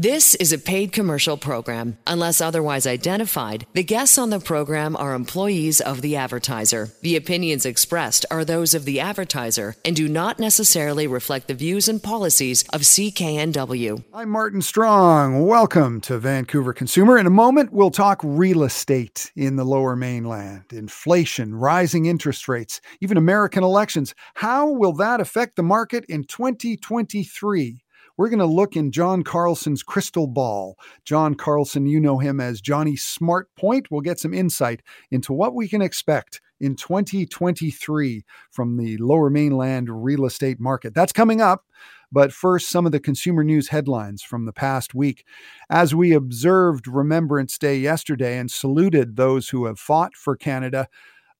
This is a paid commercial program. Unless otherwise identified, the guests on the program are employees of the advertiser. The opinions expressed are those of the advertiser and do not necessarily reflect the views and policies of CKNW. I'm Martin Strong. Welcome to Vancouver Consumer. In a moment, we'll talk real estate in the lower mainland, inflation, rising interest rates, even American elections. How will that affect the market in 2023? We're going to look in John Carlson's crystal ball. John Carlson, you know him as Johnny Smart Point. We'll get some insight into what we can expect in 2023 from the lower mainland real estate market. That's coming up. But first, some of the consumer news headlines from the past week. As we observed Remembrance Day yesterday and saluted those who have fought for Canada,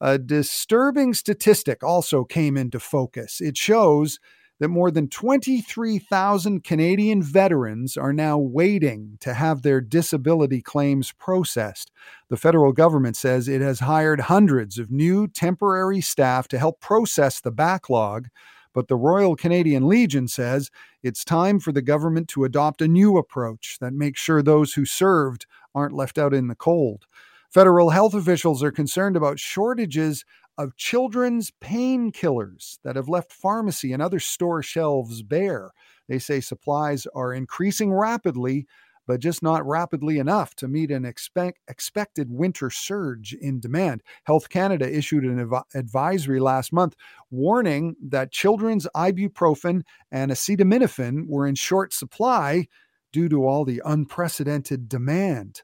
a disturbing statistic also came into focus. It shows that more than 23,000 Canadian veterans are now waiting to have their disability claims processed. The federal government says it has hired hundreds of new temporary staff to help process the backlog. But the Royal Canadian Legion says it's time for the government to adopt a new approach that makes sure those who served aren't left out in the cold. Federal health officials are concerned about shortages of children's painkillers that have left pharmacy and other store shelves bare. They say supplies are increasing rapidly, but just not rapidly enough to meet an expect, expected winter surge in demand. Health Canada issued an adv- advisory last month warning that children's ibuprofen and acetaminophen were in short supply due to all the unprecedented demand.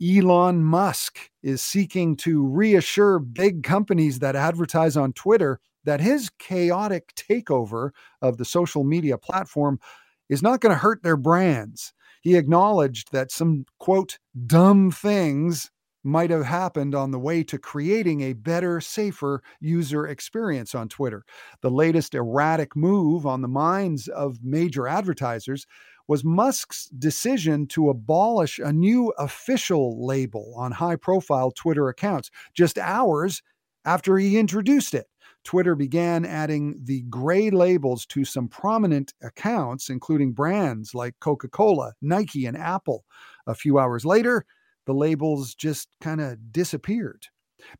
Elon Musk is seeking to reassure big companies that advertise on Twitter that his chaotic takeover of the social media platform is not going to hurt their brands. He acknowledged that some, quote, dumb things might have happened on the way to creating a better, safer user experience on Twitter. The latest erratic move on the minds of major advertisers was Musk's decision to abolish a new official label on high profile Twitter accounts just hours after he introduced it. Twitter began adding the gray labels to some prominent accounts, including brands like Coca Cola, Nike, and Apple. A few hours later, the labels just kind of disappeared.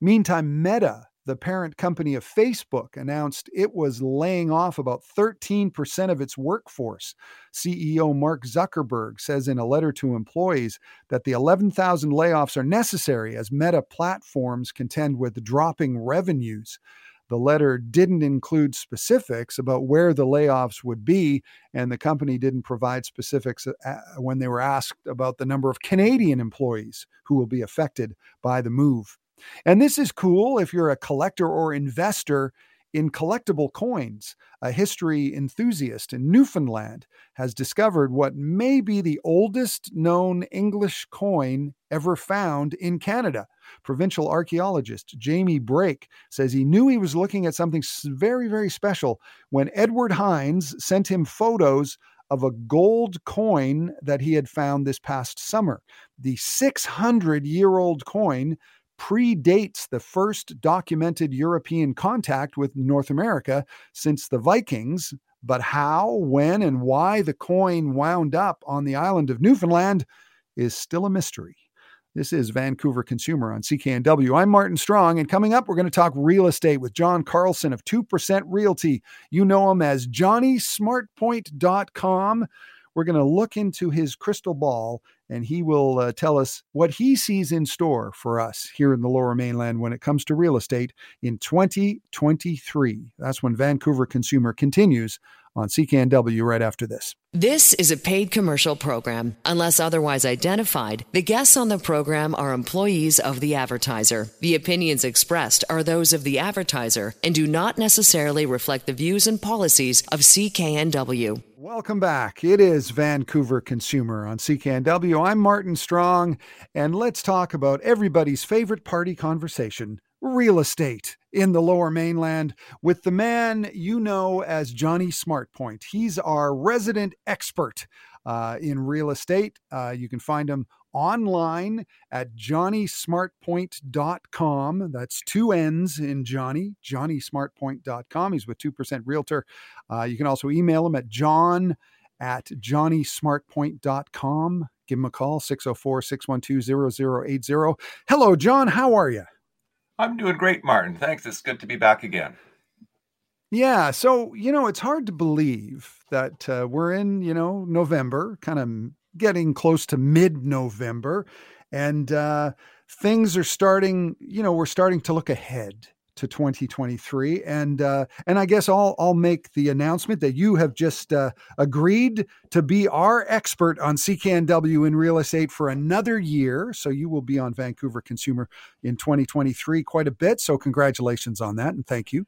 Meantime, Meta the parent company of Facebook announced it was laying off about 13% of its workforce. CEO Mark Zuckerberg says in a letter to employees that the 11,000 layoffs are necessary as meta platforms contend with dropping revenues. The letter didn't include specifics about where the layoffs would be, and the company didn't provide specifics uh, when they were asked about the number of Canadian employees who will be affected by the move. And this is cool if you're a collector or investor in collectible coins. A history enthusiast in Newfoundland has discovered what may be the oldest known English coin ever found in Canada. Provincial archaeologist Jamie Brake says he knew he was looking at something very, very special when Edward Hynes sent him photos of a gold coin that he had found this past summer. The 600 year old coin predates the first documented European contact with North America since the Vikings. But how, when, and why the coin wound up on the island of Newfoundland is still a mystery. This is Vancouver Consumer on CKNW. I'm Martin Strong, and coming up, we're going to talk real estate with John Carlson of 2% Realty. You know him as JohnnySmartPoint.com. We're going to look into his crystal ball and he will uh, tell us what he sees in store for us here in the lower mainland when it comes to real estate in 2023. That's when Vancouver Consumer continues on CKNW right after this. This is a paid commercial program. Unless otherwise identified, the guests on the program are employees of the advertiser. The opinions expressed are those of the advertiser and do not necessarily reflect the views and policies of CKNW. Welcome back. It is Vancouver Consumer on CKNW. I'm Martin Strong, and let's talk about everybody's favorite party conversation real estate in the lower mainland with the man you know as Johnny Smartpoint. He's our resident expert uh, in real estate. Uh, you can find him online at johnnysmartpoint.com. That's two N's in Johnny, johnnysmartpoint.com. He's with 2% Realtor. Uh, you can also email him at john at johnnysmartpoint.com. Give him a call, 604 612 0080. Hello, John. How are you? I'm doing great, Martin. Thanks. It's good to be back again. Yeah. So, you know, it's hard to believe that uh, we're in, you know, November, kind of getting close to mid November, and uh, things are starting, you know, we're starting to look ahead to 2023 and uh, and I guess I'll I'll make the announcement that you have just uh, agreed to be our expert on CKNW in real estate for another year. So you will be on Vancouver Consumer in 2023 quite a bit. So congratulations on that and thank you.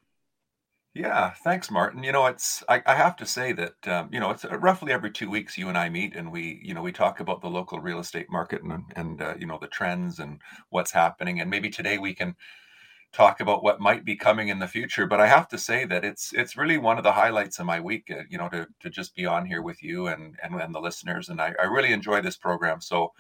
Yeah, thanks, Martin. You know, it's I, I have to say that um, you know it's uh, roughly every two weeks you and I meet and we you know we talk about the local real estate market and and uh, you know the trends and what's happening. And maybe today we can talk about what might be coming in the future. But I have to say that it's it's really one of the highlights of my week. Uh, you know, to to just be on here with you and and, and the listeners, and I, I really enjoy this program. So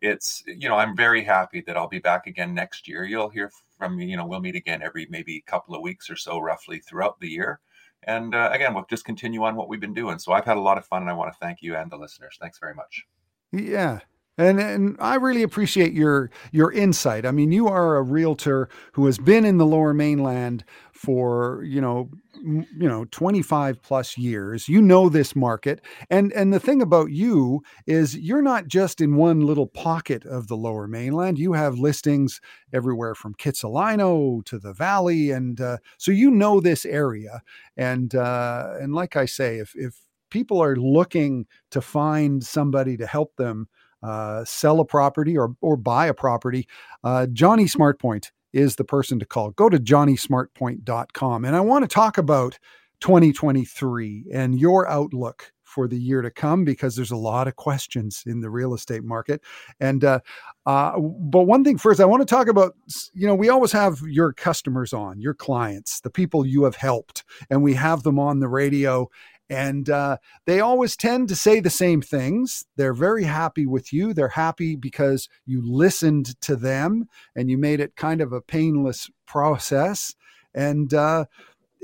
it's you know I'm very happy that I'll be back again next year. You'll hear from me. You know, we'll meet again every maybe couple of weeks or so, roughly throughout the year. And uh, again, we'll just continue on what we've been doing. So I've had a lot of fun, and I want to thank you and the listeners. Thanks very much. Yeah, and and I really appreciate your your insight. I mean, you are a realtor who has been in the Lower Mainland for you know you know 25 plus years. You know this market, and and the thing about you is you're not just in one little pocket of the Lower Mainland. You have listings everywhere from Kitsilano to the Valley, and uh, so you know this area. And uh, and like I say, if if people are looking to find somebody to help them uh, sell a property or or buy a property, uh, Johnny Smartpoint is the person to call. Go to johnnysmartpoint.com. And I want to talk about 2023 and your outlook for the year to come because there's a lot of questions in the real estate market. And uh, uh, but one thing first, I want to talk about. You know, we always have your customers on, your clients, the people you have helped, and we have them on the radio. And uh, they always tend to say the same things. They're very happy with you. They're happy because you listened to them and you made it kind of a painless process. And uh,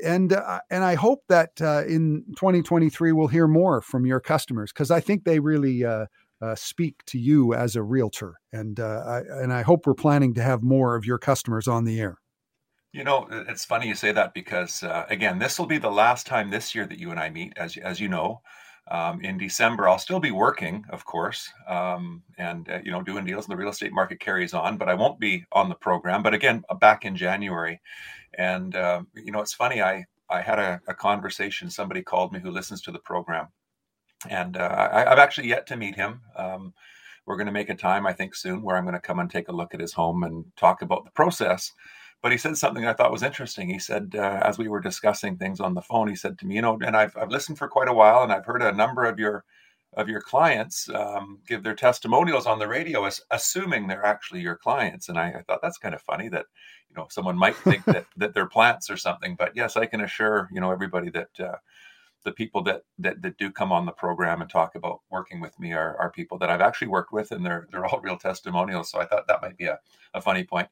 and uh, and I hope that uh, in 2023 we'll hear more from your customers because I think they really uh, uh, speak to you as a realtor. And I, and I hope we're planning to have more of your customers on the air. You know, it's funny you say that because uh, again, this will be the last time this year that you and I meet, as as you know. Um, in December, I'll still be working, of course, um, and uh, you know, doing deals. The real estate market carries on, but I won't be on the program. But again, uh, back in January, and uh, you know, it's funny. I I had a, a, conversation. Somebody called me who listens to the program, and uh, I, have actually yet to meet him. Um, we're going to make a time, I think, soon where I'm going to come and take a look at his home and talk about the process but he said something I thought was interesting. He said, uh, as we were discussing things on the phone, he said to me, you know, and I've, I've listened for quite a while and I've heard a number of your of your clients um, give their testimonials on the radio as assuming they're actually your clients. And I, I thought that's kind of funny that, you know, someone might think that, that they're plants or something, but yes, I can assure, you know, everybody that, uh, the people that, that that do come on the program and talk about working with me are, are people that I've actually worked with and they're they're all real testimonials. So I thought that might be a, a funny point.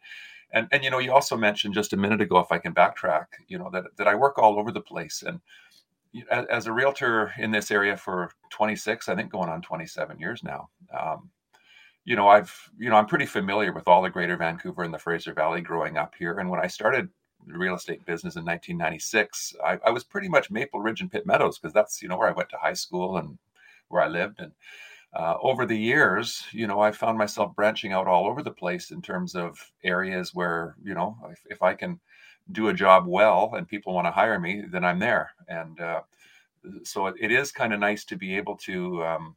And and you know, you also mentioned just a minute ago, if I can backtrack, you know, that that I work all over the place. And as, a realtor in this area for 26, I think going on 27 years now. Um, you know, I've you know, I'm pretty familiar with all the Greater Vancouver and the Fraser Valley growing up here. And when I started the real estate business in 1996, I, I was pretty much Maple Ridge and Pitt Meadows because that's you know where I went to high school and where I lived. And uh, over the years, you know, I found myself branching out all over the place in terms of areas where, you know, if, if I can do a job well and people want to hire me, then I'm there. And uh, so it, it is kind of nice to be able to, um,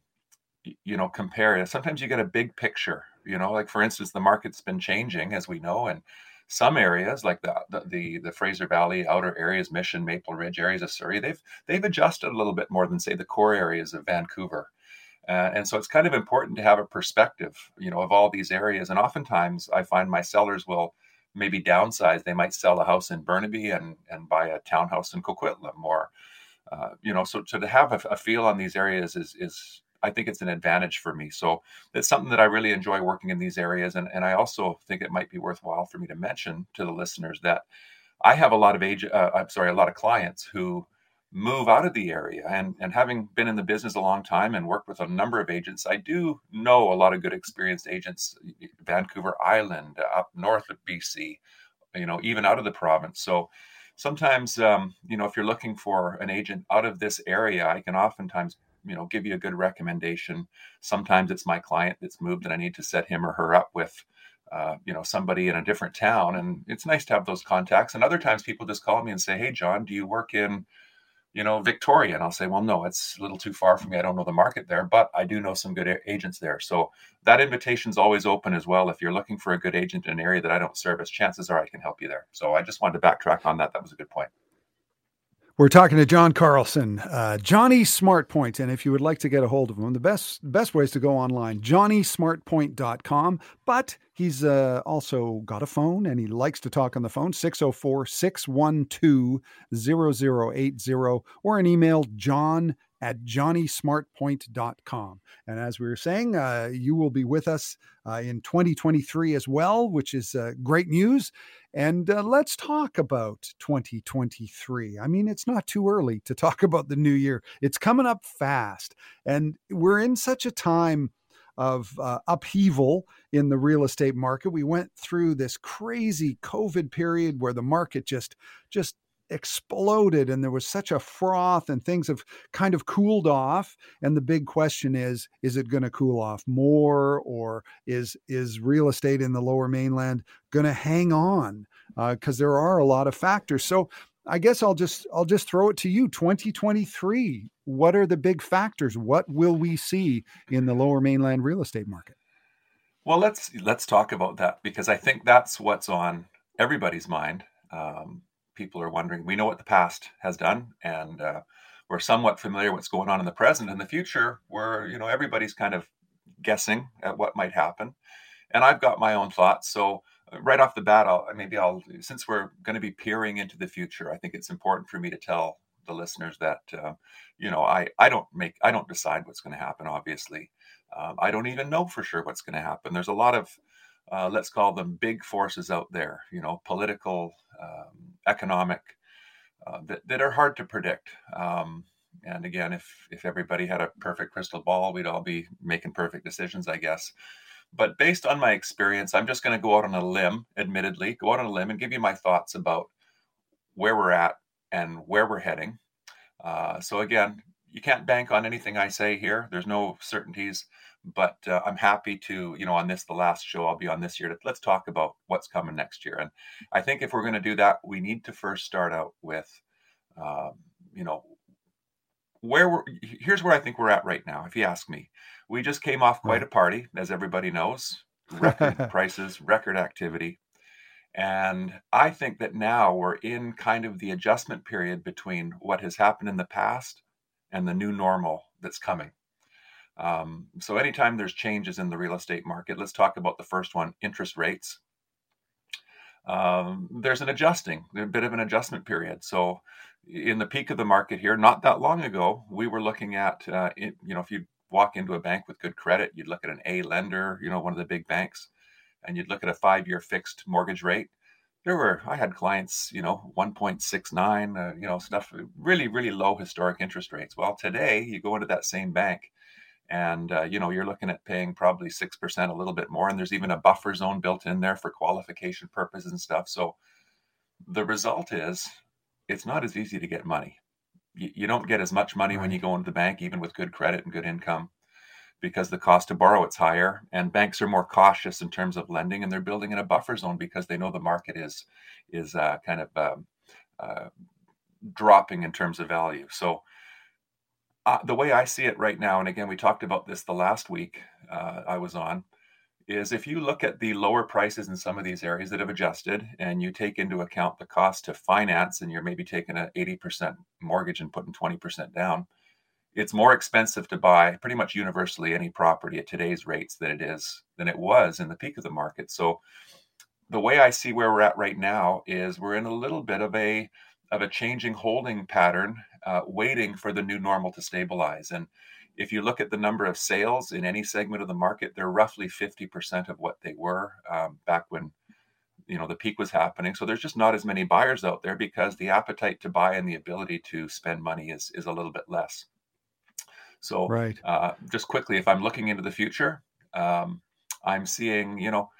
you know, compare. Sometimes you get a big picture, you know, like for instance, the market's been changing as we know, and some areas like the, the the the, Fraser Valley outer areas, Mission, Maple Ridge areas of Surrey, they've they've adjusted a little bit more than say the core areas of Vancouver. Uh, and so it's kind of important to have a perspective, you know, of all these areas. And oftentimes I find my sellers will maybe downsize. They might sell a house in Burnaby and, and buy a townhouse in Coquitlam or, uh, you know, so, to have a, a, feel on these areas is, is, I think it's an advantage for me. So it's something that I really enjoy working in these areas. And, and I also think it might be worthwhile for me to mention to the listeners that I have a lot of age, uh, I'm sorry, a lot of clients who move out of the area. And, and having been in the business a long time and worked with a number of agents, I do know a lot of good experienced agents, Vancouver Island, up north of BC, you know, even out of the province. So sometimes, um, you know, if you're looking for an agent out of this area, I can oftentimes, you know, give you a good recommendation. Sometimes it's my client that's moved and I need to set him or her up with uh, you know somebody in a different town and it's nice to have those contacts and other times people just call me and say hey john do you work in you know, Victoria. And I'll say, well, no, it's a little too far for me. I don't know the market there, but I do know some good agents there. So that invitation is always open as well. If you're looking for a good agent in an area that I don't service, chances are I can help you there. So I just wanted to backtrack on that. That was a good point. We're talking to John Carlson, uh, Johnny SmartPoint. And if you would like to get a hold of him, the best best way is to go online, johnnysmartpoint.com. But he's uh, also got a phone and he likes to talk on the phone, 604 612 0080, or an email, john at johnnysmartpoint.com. And as we were saying, uh, you will be with us uh, in 2023 as well, which is uh, great news. And uh, let's talk about 2023. I mean, it's not too early to talk about the new year, it's coming up fast. And we're in such a time of uh, upheaval in the real estate market. We went through this crazy COVID period where the market just just exploded and there was such a froth and things have kind of cooled off and the big question is is it going to cool off more or is is real estate in the lower mainland going to hang on? Because uh, there are a lot of factors. So i guess i'll just i'll just throw it to you. 2023 what are the big factors? What will we see in the lower mainland real estate market? Well let's let's talk about that because i think that's what's on everybody's mind um, people are wondering. We know what the past has done, and uh, we're somewhat familiar what's going on in the present. In the future, where you know everybody's kind of guessing at what might happen, and I've got my own thoughts. So uh, right off the bat, I'll maybe I'll since we're going to be peering into the future, I think it's important for me to tell the listeners that uh, you know I I don't make I don't decide what's going to happen. Obviously, um, I don't even know for sure what's going to happen. There's a lot of uh, let's call them big forces out there, you know, political, um, economic, uh, that, that are hard to predict. Um, and again, if if everybody had a perfect crystal ball, we'd all be making perfect decisions, I guess. But based on my experience, I'm just going to go out on a limb, admittedly, go out on a limb and give you my thoughts about where we're at and where we're heading. Uh, so again, you can't bank on anything I say here. There's no certainties but uh, I'm happy to, you know, on this, the last show I'll be on this year, to, let's talk about what's coming next year. And I think if we're going to do that, we need to first start out with, um, you know, where we're, here's where I think we're at right now. If you ask me, we just came off quite a party, as everybody knows, record prices, record activity. And I think that now we're in kind of the adjustment period between what has happened in the past and the new normal that's coming. Um, so anytime there's changes in the real estate market, let's talk about the first one, interest rates. Um, there's an adjusting, a bit of an adjustment period. So in the peak of the market here, not that long ago, we were looking at, uh, it, you know, if you walk into a bank with good credit, you'd look at an A lender, you know, one of the big banks, and you'd look at a five-year fixed mortgage rate. There were, I had clients, you know, 1.69, uh, you know, stuff, really, really low historic interest rates. Well, today you go into that same bank and uh, you know you're looking at paying probably 6% a little bit more and there's even a buffer zone built in there for qualification purposes and stuff. So the result is it's not as easy to get money. You, you don't get as much money right. when you go into the bank even with good credit and good income because the cost to borrow it's higher and banks are more cautious in terms of lending and they're building in a buffer zone because they know the market is is uh, kind of um, uh, dropping in terms of value. So the way I see it right now, and again, we talked about this the last week uh, I was on, is if you look at the lower prices in some of these areas that have adjusted and you take into account the cost to finance and you're maybe taking an 80% mortgage and putting 20% down, it's more expensive to buy pretty much universally any property at today's rates than it is than it was in the peak of the market. So the way I see where we're at right now is we're in a little bit of a of a changing holding pattern uh, waiting for the new normal to stabilize. And if you look at the number of sales in any segment of the market, they're roughly 50% of what they were um, back when you know the peak was happening. So there's just not as many buyers out there because the appetite to buy and the ability to spend money is is a little bit less. So right. uh, just quickly if i'm looking into the future um, i'm seeing you know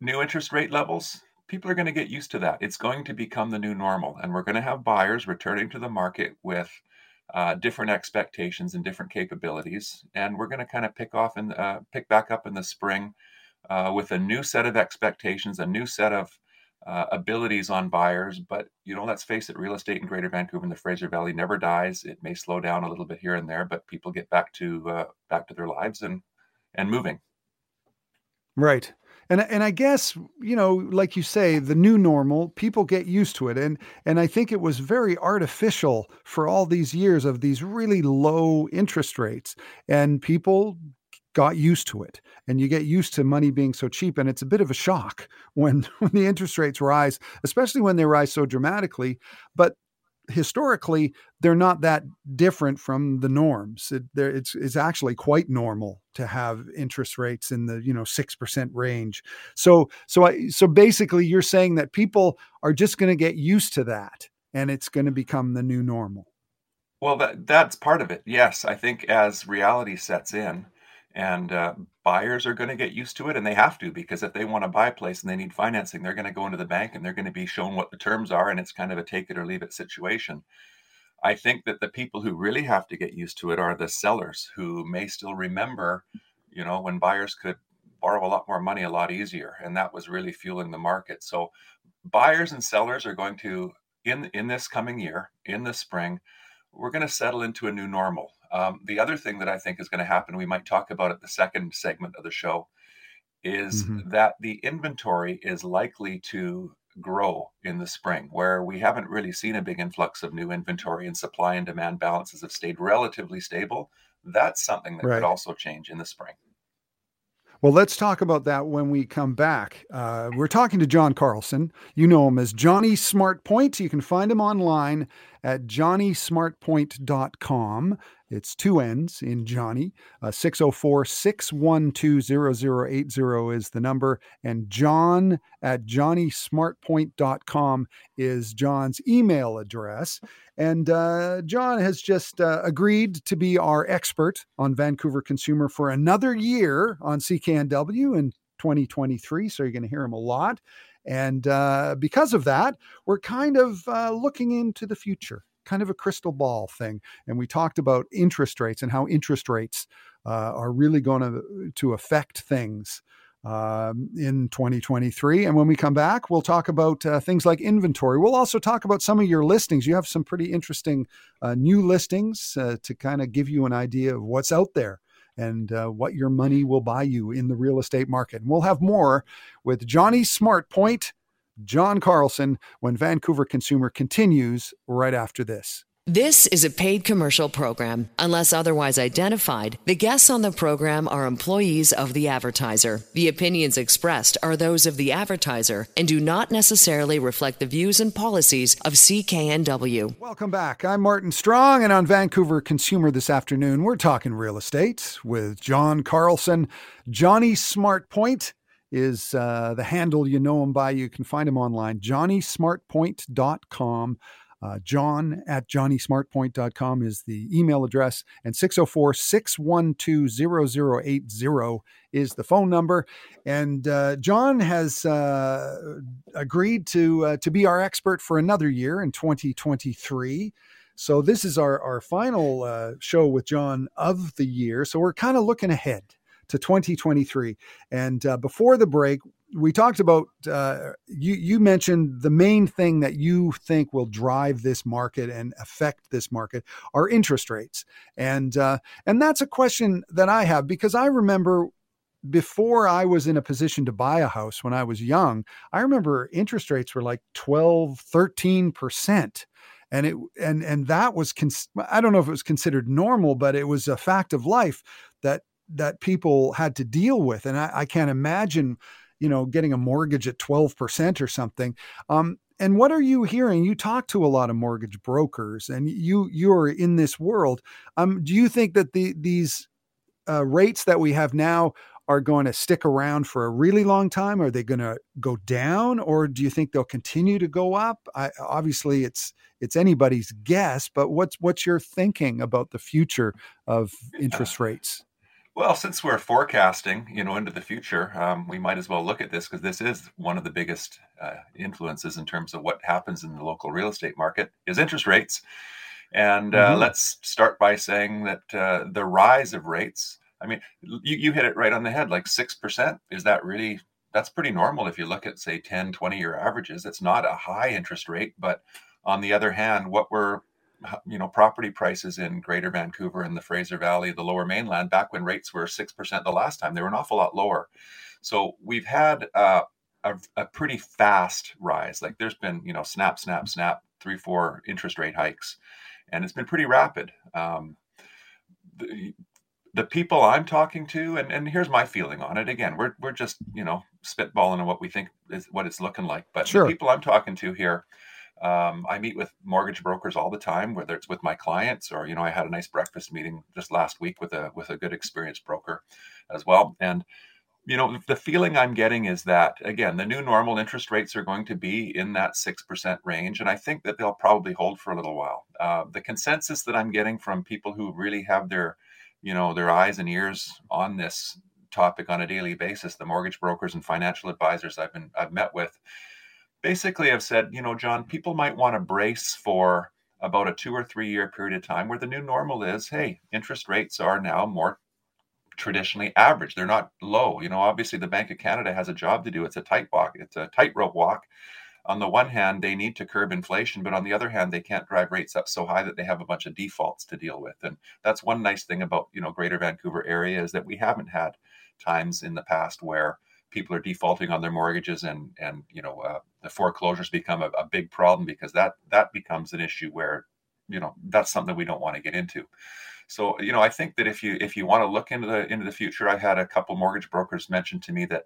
new interest rate levels people are going to get used to that it's going to become the new normal and we're going to have buyers returning to the market with uh, different expectations and different capabilities and we're going to kind of pick off and uh, pick back up in the spring uh, with a new set of expectations, a new set of uh, abilities on buyers. But you know, let's face it, real estate in Greater Vancouver and the Fraser Valley never dies. It may slow down a little bit here and there, but people get back to uh, back to their lives and and moving. Right. And and I guess, you know, like you say, the new normal, people get used to it. And and I think it was very artificial for all these years of these really low interest rates. And people got used to it and you get used to money being so cheap and it's a bit of a shock when when the interest rates rise especially when they rise so dramatically but historically they're not that different from the norms. It, it's, it's actually quite normal to have interest rates in the you know 6% range. So so I, so basically you're saying that people are just going to get used to that and it's going to become the new normal. Well that that's part of it yes. I think as reality sets in and uh, buyers are going to get used to it and they have to because if they want to buy a place and they need financing they're going to go into the bank and they're going to be shown what the terms are and it's kind of a take it or leave it situation. I think that the people who really have to get used to it are the sellers who may still remember you know when buyers could borrow a lot more money a lot easier and that was really fueling the market. So buyers and sellers are going to in in this coming year in the spring we're going to settle into a new normal um, the other thing that I think is going to happen, we might talk about it the second segment of the show, is mm-hmm. that the inventory is likely to grow in the spring, where we haven't really seen a big influx of new inventory and supply and demand balances have stayed relatively stable. That's something that right. could also change in the spring. Well, let's talk about that when we come back. Uh, we're talking to John Carlson. You know him as Johnny Smart Point. You can find him online at johnnysmartpoint.com. It's two N's in Johnny. Uh, 604 612 0080 is the number. And John at johnnysmartpoint.com is John's email address. And uh, John has just uh, agreed to be our expert on Vancouver Consumer for another year on CKNW in 2023. So you're going to hear him a lot. And uh, because of that, we're kind of uh, looking into the future kind of a crystal ball thing. And we talked about interest rates and how interest rates uh, are really going to, to affect things um, in 2023. And when we come back, we'll talk about uh, things like inventory. We'll also talk about some of your listings. You have some pretty interesting uh, new listings uh, to kind of give you an idea of what's out there and uh, what your money will buy you in the real estate market. And we'll have more with Johnny Smart Point John Carlson when Vancouver Consumer continues right after this. This is a paid commercial program. Unless otherwise identified, the guests on the program are employees of the advertiser. The opinions expressed are those of the advertiser and do not necessarily reflect the views and policies of CKNW. Welcome back. I'm Martin Strong, and on Vancouver Consumer this afternoon, we're talking real estate with John Carlson, Johnny Smart Point is uh, the handle you know him by. You can find him online, johnnysmartpoint.com. Uh, John at johnnysmartpoint.com is the email address, and 604 612 0080 is the phone number. And uh, John has uh, agreed to, uh, to be our expert for another year in 2023. So, this is our, our final uh, show with John of the year. So, we're kind of looking ahead to 2023. And uh, before the break, we talked about uh, you. You mentioned the main thing that you think will drive this market and affect this market are interest rates, and uh, and that's a question that I have because I remember before I was in a position to buy a house when I was young, I remember interest rates were like 12, 13%. And it and and that was cons- I don't know if it was considered normal, but it was a fact of life that that people had to deal with. And I, I can't imagine, you know, getting a mortgage at 12% or something. Um, and what are you hearing? You talk to a lot of mortgage brokers, and you you're in this world. Um, do you think that the these uh, rates that we have now are going to stick around for a really long time? Are they going to go down, or do you think they'll continue to go up? I, obviously, it's it's anybody's guess, but what's what's your thinking about the future of interest rates? Well, since we're forecasting, you know, into the future, um, we might as well look at this because this is one of the biggest uh, influences in terms of what happens in the local real estate market is interest rates. And uh, mm-hmm. let's start by saying that uh, the rise of rates. I mean, you, you hit it right on the head. Like six percent is that really? That's pretty normal if you look at say 10, 20 year averages. It's not a high interest rate, but on the other hand, what we're you know property prices in greater vancouver and the fraser valley the lower mainland back when rates were 6% the last time they were an awful lot lower. So we've had uh, a, a, pretty fast rise. Like there's been you know snap snap snap three four interest rate hikes and it's been pretty rapid. Um, the, the people i'm talking to and, and here's my feeling on it again we're, we're just you know spitballing on what we think is what it's looking like but sure. the people i'm talking to here um, I meet with mortgage brokers all the time, whether it's with my clients or you know I had a nice breakfast meeting just last week with a with a good experienced broker as well. And you know the feeling I'm getting is that again the new normal interest rates are going to be in that six percent range, and I think that they'll probably hold for a little while. Uh, the consensus that I'm getting from people who really have their you know their eyes and ears on this topic on a daily basis, the mortgage brokers and financial advisors I've been I've met with basically have said, you know, John, people might want to brace for about a two or three year period of time where the new normal is hey, interest rates are now more traditionally average. They're not low. You know, obviously the Bank of Canada has a job to do. It's a tight walk, it's a tightrope walk. On the one hand, they need to curb inflation, but on the other hand, they can't drive rates up so high that they have a bunch of defaults to deal with. And that's one nice thing about, you know, greater Vancouver area is that we haven't had times in the past where people are defaulting on their mortgages and and you know uh, the foreclosures become a, a, big problem because that that becomes an issue where you know that's something we don't want to get into. So you know i think that if you if you want to look into the into the future i had a couple mortgage brokers mention to me that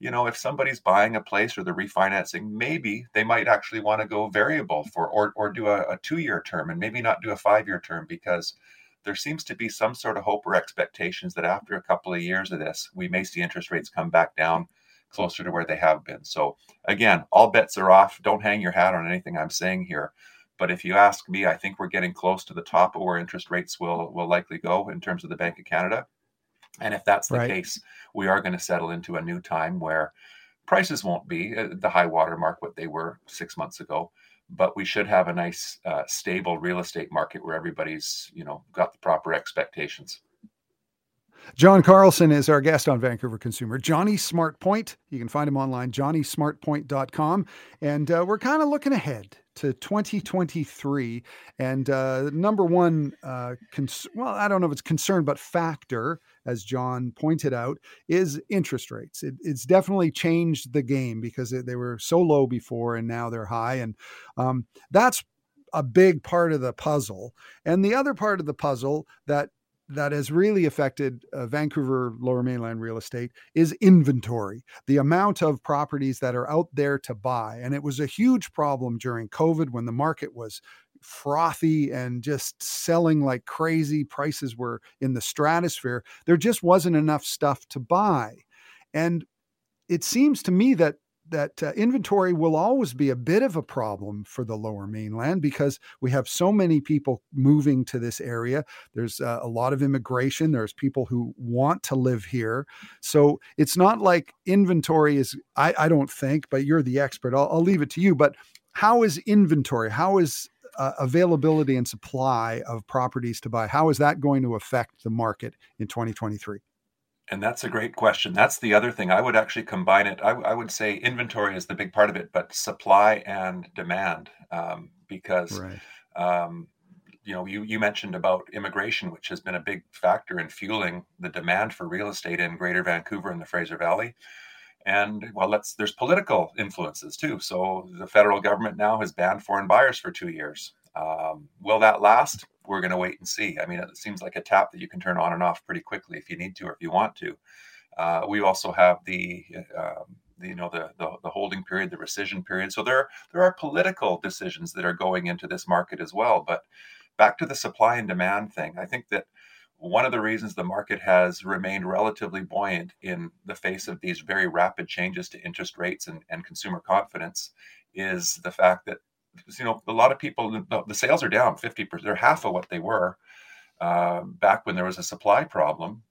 you know if somebody's buying a place or they're refinancing maybe they might actually want to go variable for or or do a, a two year term and maybe not do a five year term because there seems to be some sort of hope or expectations that after a couple of years of this, we may see interest rates come back down closer to where they have been. So, again, all bets are off. Don't hang your hat on anything I'm saying here. But if you ask me, I think we're getting close to the top of where interest rates will, will likely go in terms of the Bank of Canada. And if that's the right. case, we are going to settle into a new time where prices won't be the high water mark what they were six months ago but we should have a nice uh, stable real estate market where everybody's you know got the proper expectations John Carlson is our guest on Vancouver Consumer. Johnny Smartpoint. You can find him online, johnnysmartpoint.com. And uh, we're kind of looking ahead to 2023. And uh, number one, uh, cons- well, I don't know if it's concern, but factor, as John pointed out, is interest rates. It, it's definitely changed the game because they were so low before and now they're high. And um, that's a big part of the puzzle. And the other part of the puzzle that that has really affected uh, Vancouver lower mainland real estate is inventory, the amount of properties that are out there to buy. And it was a huge problem during COVID when the market was frothy and just selling like crazy. Prices were in the stratosphere. There just wasn't enough stuff to buy. And it seems to me that that uh, inventory will always be a bit of a problem for the lower mainland because we have so many people moving to this area. There's uh, a lot of immigration, there's people who want to live here. So it's not like inventory is, I, I don't think, but you're the expert. I'll, I'll leave it to you. But how is inventory? How is uh, availability and supply of properties to buy? How is that going to affect the market in 2023? And that's a great question. That's the other thing. I would actually combine it. I, I would say inventory is the big part of it, but supply and demand, um, because right. um, you know you you mentioned about immigration, which has been a big factor in fueling the demand for real estate in Greater Vancouver and the Fraser Valley. And well, let's there's political influences too. So the federal government now has banned foreign buyers for two years. Um, will that last? We're going to wait and see. I mean, it seems like a tap that you can turn on and off pretty quickly if you need to or if you want to. Uh, we also have the, um, the, you know the, the, the holding period, the rescission period. So there there are political decisions that are going into this market as well. But back to the supply and demand thing, I think that one of the reasons the market has remained relatively buoyant in the face of these very rapid changes to interest rates and, and consumer confidence is the fact that you know a lot of people the sales are down 50% they're half of what they were uh, back when there was a supply problem.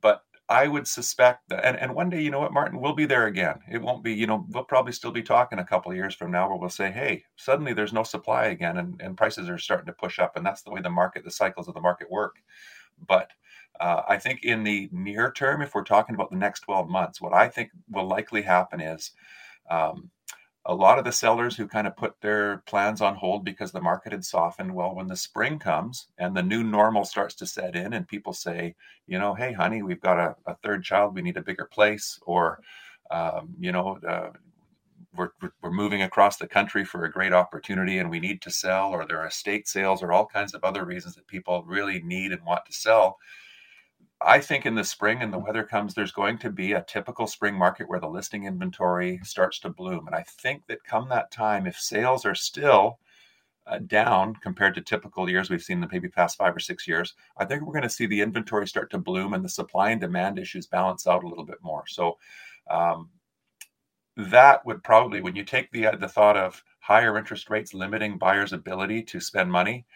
But i would suspect that and, and one day you know what martin we'll be there again. It won't be you know we'll probably still be talking a couple of years from now where we'll say hey suddenly there's no supply again and, and prices are starting to push up and that's the way the market the cycles of the market work. But uh, I think in the near term, if we're talking about the next 12 months, what I think will likely happen is um, a lot of the sellers who kind of put their plans on hold because the market had softened well when the spring comes and the new normal starts to set in and people say you know hey honey we've got a, a third child we need a bigger place or um, you know uh, we're, we're moving across the country for a great opportunity and we need to sell or there are estate sales or all kinds of other reasons that people really need and want to sell I think in the spring and the weather comes, there's going to be a typical spring market where the listing inventory starts to bloom. And I think that come that time, if sales are still uh, down compared to typical years we've seen the maybe past five or six years, I think we're going to see the inventory start to bloom and the supply and demand issues balance out a little bit more. So um, that would probably, when you take the uh, the thought of higher interest rates limiting buyers' ability to spend money,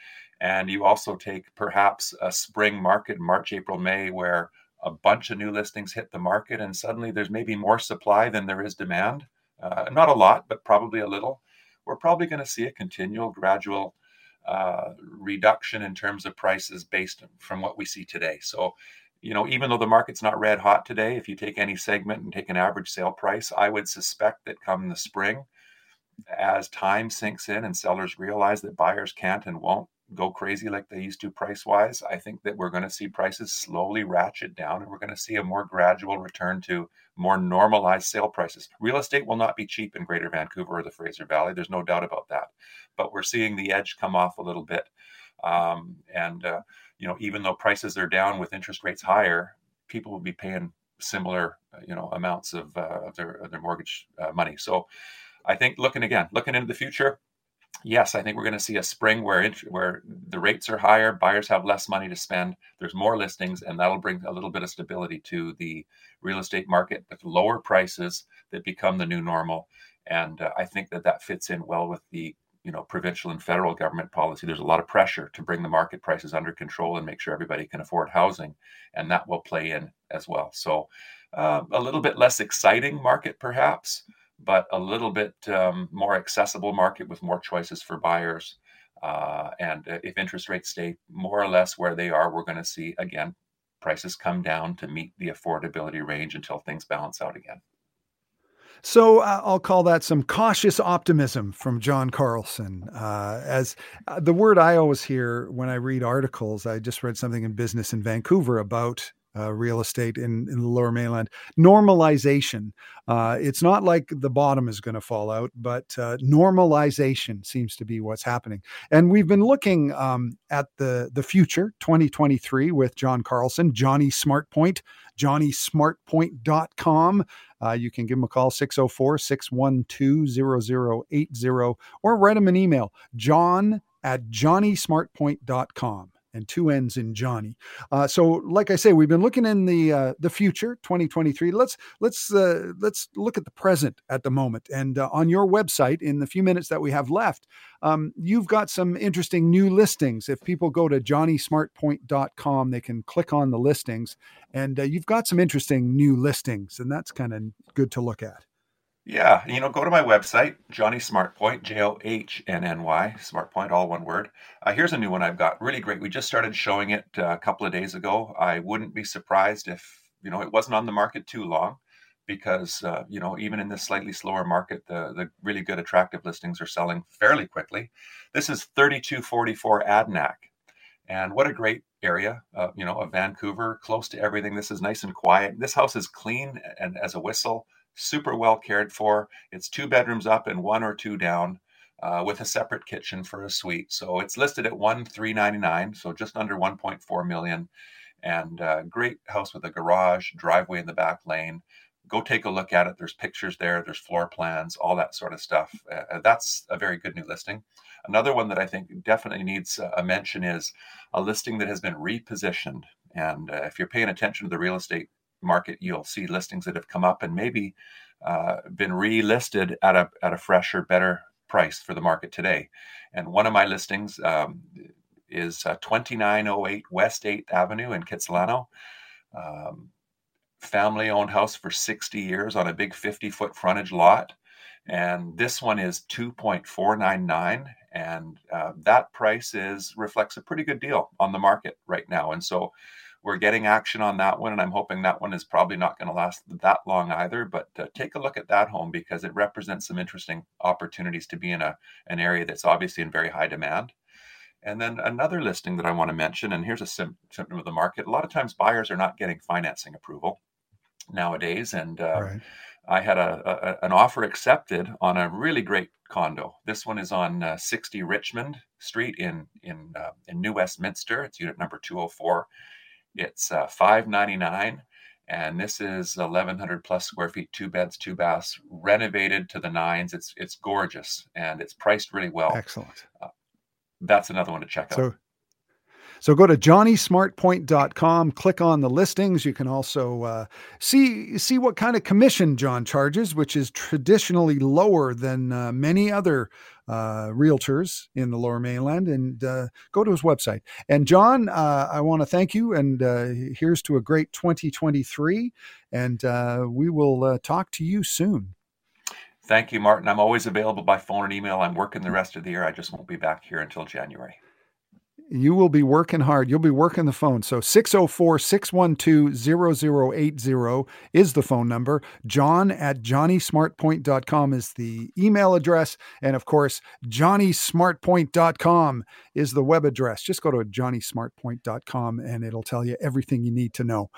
and you also take perhaps a spring market, March, April, May, where a bunch of new listings hit the market and suddenly there's maybe more supply than there is demand. Uh, not a lot, but probably a little. We're probably going to see a continual, gradual uh, reduction in terms of prices based from what we see today. So, you know, even though the market's not red hot today, if you take any segment and take an average sale price, I would suspect that come the spring, as time sinks in and sellers realize that buyers can't and won't go crazy like they used to price wise. I think that we're going to see prices slowly ratchet down and we're going to see a more gradual return to more normalized sale prices. Real estate will not be cheap in Greater Vancouver or the Fraser Valley. There's no doubt about that. But we're seeing the edge come off a little bit. Um, and, uh, you know, even though prices are down with interest rates higher, people will be paying similar, uh, you know, amounts of, uh, of their, of their mortgage uh, money. So I think looking again, looking into the future, yes, I think we're going to see a spring where where the rates are higher, buyers have less money to spend, there's more listings, and that'll bring a little bit of stability to the real estate market with lower prices that become the new normal. And uh, I think that that fits in well with the you know provincial and federal government policy. There's a lot of pressure to bring the market prices under control and make sure everybody can afford housing, and that will play in as well. So uh, a little bit less exciting market, perhaps but a little bit um, more accessible market with more choices for buyers. Uh, and uh, if interest rates stay more or less where they are, we're going to see again prices come down to meet the affordability range until things balance out again. So uh, I'll call that some cautious optimism from John Carlson. Uh, as uh, the word I always hear when I read articles, I just read something in Business in Vancouver about uh, real estate in, in the lower mainland. Normalization. Uh, it's not like the bottom is going to fall out, but uh, normalization seems to be what's happening. And we've been looking um, at the, the future, 2023, with John Carlson, Johnny Smartpoint, johnnysmartpoint.com. Uh, you can give him a call, 604 612 0080, or write him an email, john at johnnysmartpoint.com and two N's in Johnny. Uh, so, like I say, we've been looking in the uh, the future, 2023. Let's let's uh, let's look at the present at the moment. And uh, on your website, in the few minutes that we have left, um, you've got some interesting new listings. If people go to johnnysmartpoint.com, they can click on the listings, and uh, you've got some interesting new listings, and that's kind of good to look at. Yeah, you know, go to my website, Johnny Smartpoint, J O H N N Y, Smartpoint, all one word. Uh, here's a new one I've got. Really great. We just started showing it uh, a couple of days ago. I wouldn't be surprised if, you know, it wasn't on the market too long because, uh, you know, even in this slightly slower market, the, the really good, attractive listings are selling fairly quickly. This is 3244 Adanac. And what a great area, uh, you know, of Vancouver, close to everything. This is nice and quiet. This house is clean and as a whistle super well cared for. It's two bedrooms up and one or two down. Uh, with a separate kitchen for a suite. So it's listed at one three ninety nine, so just under 1.4 million. And uh, great house with a garage, driveway in the back lane. Go take a look at it. There's pictures there. There's floor plans, all that sort of stuff. Uh, that's a very good new listing. Another one that I think definitely needs a mention is a listing that has been repositioned And uh, if you're paying attention to the real estate market, you'll see listings that have come up and maybe uh, been relisted at a at a fresher, better price for the market today. And one of my listings um, is uh, 2908 West 8th Avenue in Kitsilano. Um, family owned house for 60 years on a big 50 foot frontage lot. And this one is 2.499 and uh, that price is reflects a pretty good deal on the market right now. And so we're getting action on that one, and I'm hoping that one is probably not going to last that long either. But uh, take a look at that home because it represents some interesting opportunities to be in a an area that's obviously in very high demand. And then another listing that I want to mention, and here's a sim- symptom of the market. A lot of times buyers are not getting financing approval nowadays, and uh, right. I had a, a, an offer accepted on a really great condo. This one is on uh, 60 Richmond Street in in uh, in New Westminster. It's unit number 204. It's uh, 599 and this is 1100 plus square feet two beds two baths renovated to the nines. It's it's gorgeous and it's priced really well. Excellent. Uh, that's another one to check out. So so go to johnnysmartpoint.com, click on the listings. You can also uh, see see what kind of commission John charges, which is traditionally lower than uh, many other uh, realtors in the Lower Mainland, and uh, go to his website. And John, uh, I want to thank you, and uh, here's to a great 2023. And we will talk to you soon. Thank you, Martin. I'm always available by phone and email. I'm working the rest of the year. I just won't be back here until January you will be working hard. You'll be working the phone. So 604 612 0080 is the phone number. John at johnnysmartpoint.com is the email address. And of course, johnnysmartpoint.com is the web address. Just go to johnnysmartpoint.com and it'll tell you everything you need to know.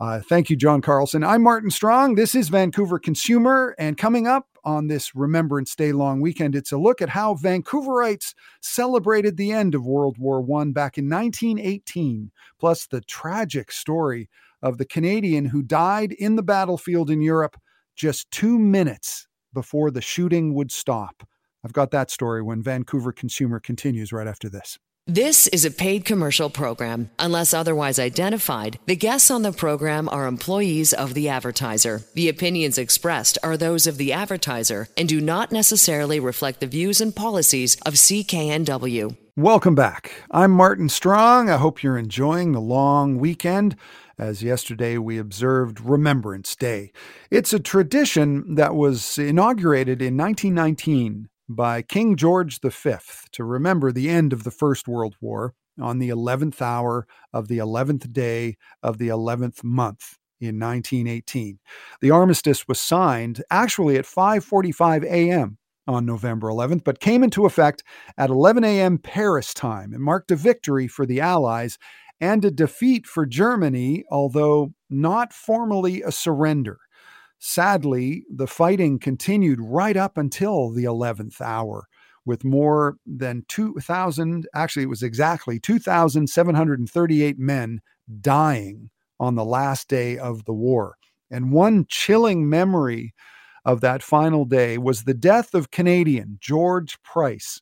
Uh, thank you, John Carlson. I'm Martin Strong. This is Vancouver Consumer. And coming up, on this Remembrance Day long weekend. It's a look at how Vancouverites celebrated the end of World War I back in 1918, plus the tragic story of the Canadian who died in the battlefield in Europe just two minutes before the shooting would stop. I've got that story when Vancouver Consumer continues right after this. This is a paid commercial program. Unless otherwise identified, the guests on the program are employees of the advertiser. The opinions expressed are those of the advertiser and do not necessarily reflect the views and policies of CKNW. Welcome back. I'm Martin Strong. I hope you're enjoying the long weekend. As yesterday we observed Remembrance Day. It's a tradition that was inaugurated in 1919 by King George V to remember the end of the First World War on the 11th hour of the 11th day of the 11th month in 1918. The armistice was signed actually at 5:45 a.m. on November 11th, but came into effect at 11 a.m. Paris time and marked a victory for the Allies and a defeat for Germany, although not formally a surrender. Sadly, the fighting continued right up until the 11th hour, with more than 2,000, actually, it was exactly 2,738 men dying on the last day of the war. And one chilling memory of that final day was the death of Canadian George Price.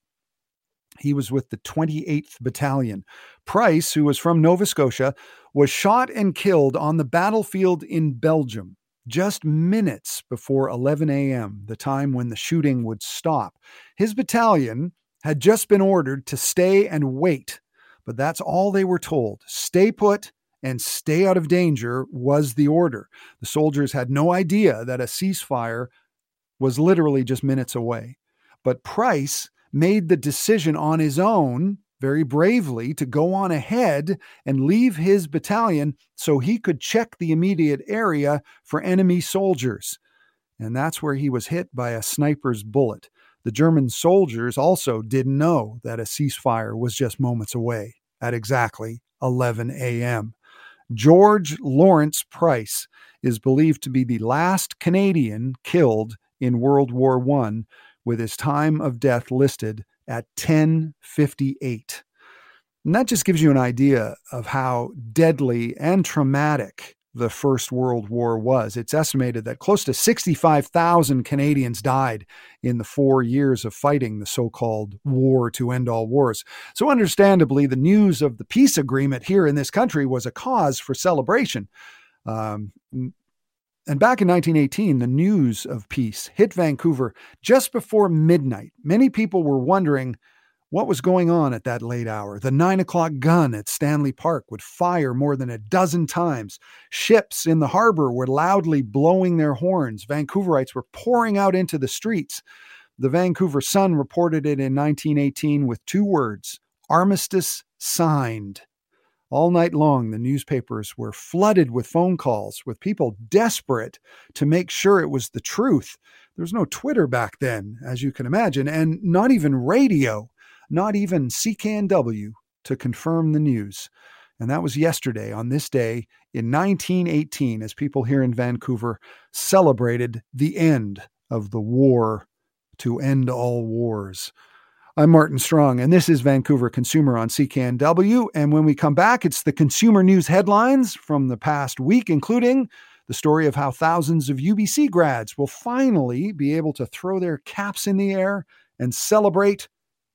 He was with the 28th Battalion. Price, who was from Nova Scotia, was shot and killed on the battlefield in Belgium just minutes before 11 a.m., the time when the shooting would stop. His battalion had just been ordered to stay and wait, but that's all they were told. Stay put and stay out of danger was the order. The soldiers had no idea that a ceasefire was literally just minutes away. But Price made the decision on his own very bravely to go on ahead and leave his battalion so he could check the immediate area for enemy soldiers. And that's where he was hit by a sniper's bullet. The German soldiers also didn't know that a ceasefire was just moments away at exactly 11 a.m. George Lawrence Price is believed to be the last Canadian killed in World War I, with his time of death listed at 1058. And that just gives you an idea of how deadly and traumatic the First World War was. It's estimated that close to 65,000 Canadians died in the four years of fighting the so called war to end all wars. So, understandably, the news of the peace agreement here in this country was a cause for celebration. Um, and back in 1918, the news of peace hit Vancouver just before midnight. Many people were wondering what was going on at that late hour? The nine o'clock gun at Stanley Park would fire more than a dozen times. Ships in the harbor were loudly blowing their horns. Vancouverites were pouring out into the streets. The Vancouver Sun reported it in 1918 with two words armistice signed. All night long, the newspapers were flooded with phone calls with people desperate to make sure it was the truth. There was no Twitter back then, as you can imagine, and not even radio not even CKNW to confirm the news. And that was yesterday, on this day in 1918, as people here in Vancouver celebrated the end of the war to end all wars. I'm Martin Strong, and this is Vancouver Consumer on CKNW. And when we come back, it's the consumer news headlines from the past week, including the story of how thousands of UBC grads will finally be able to throw their caps in the air and celebrate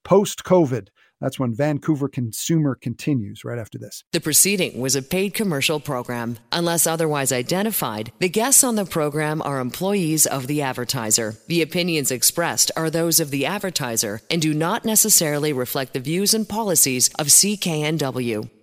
post COVID. That's when Vancouver Consumer continues right after this. The proceeding was a paid commercial program. Unless otherwise identified, the guests on the program are employees of the advertiser. The opinions expressed are those of the advertiser and do not necessarily reflect the views and policies of CKNW.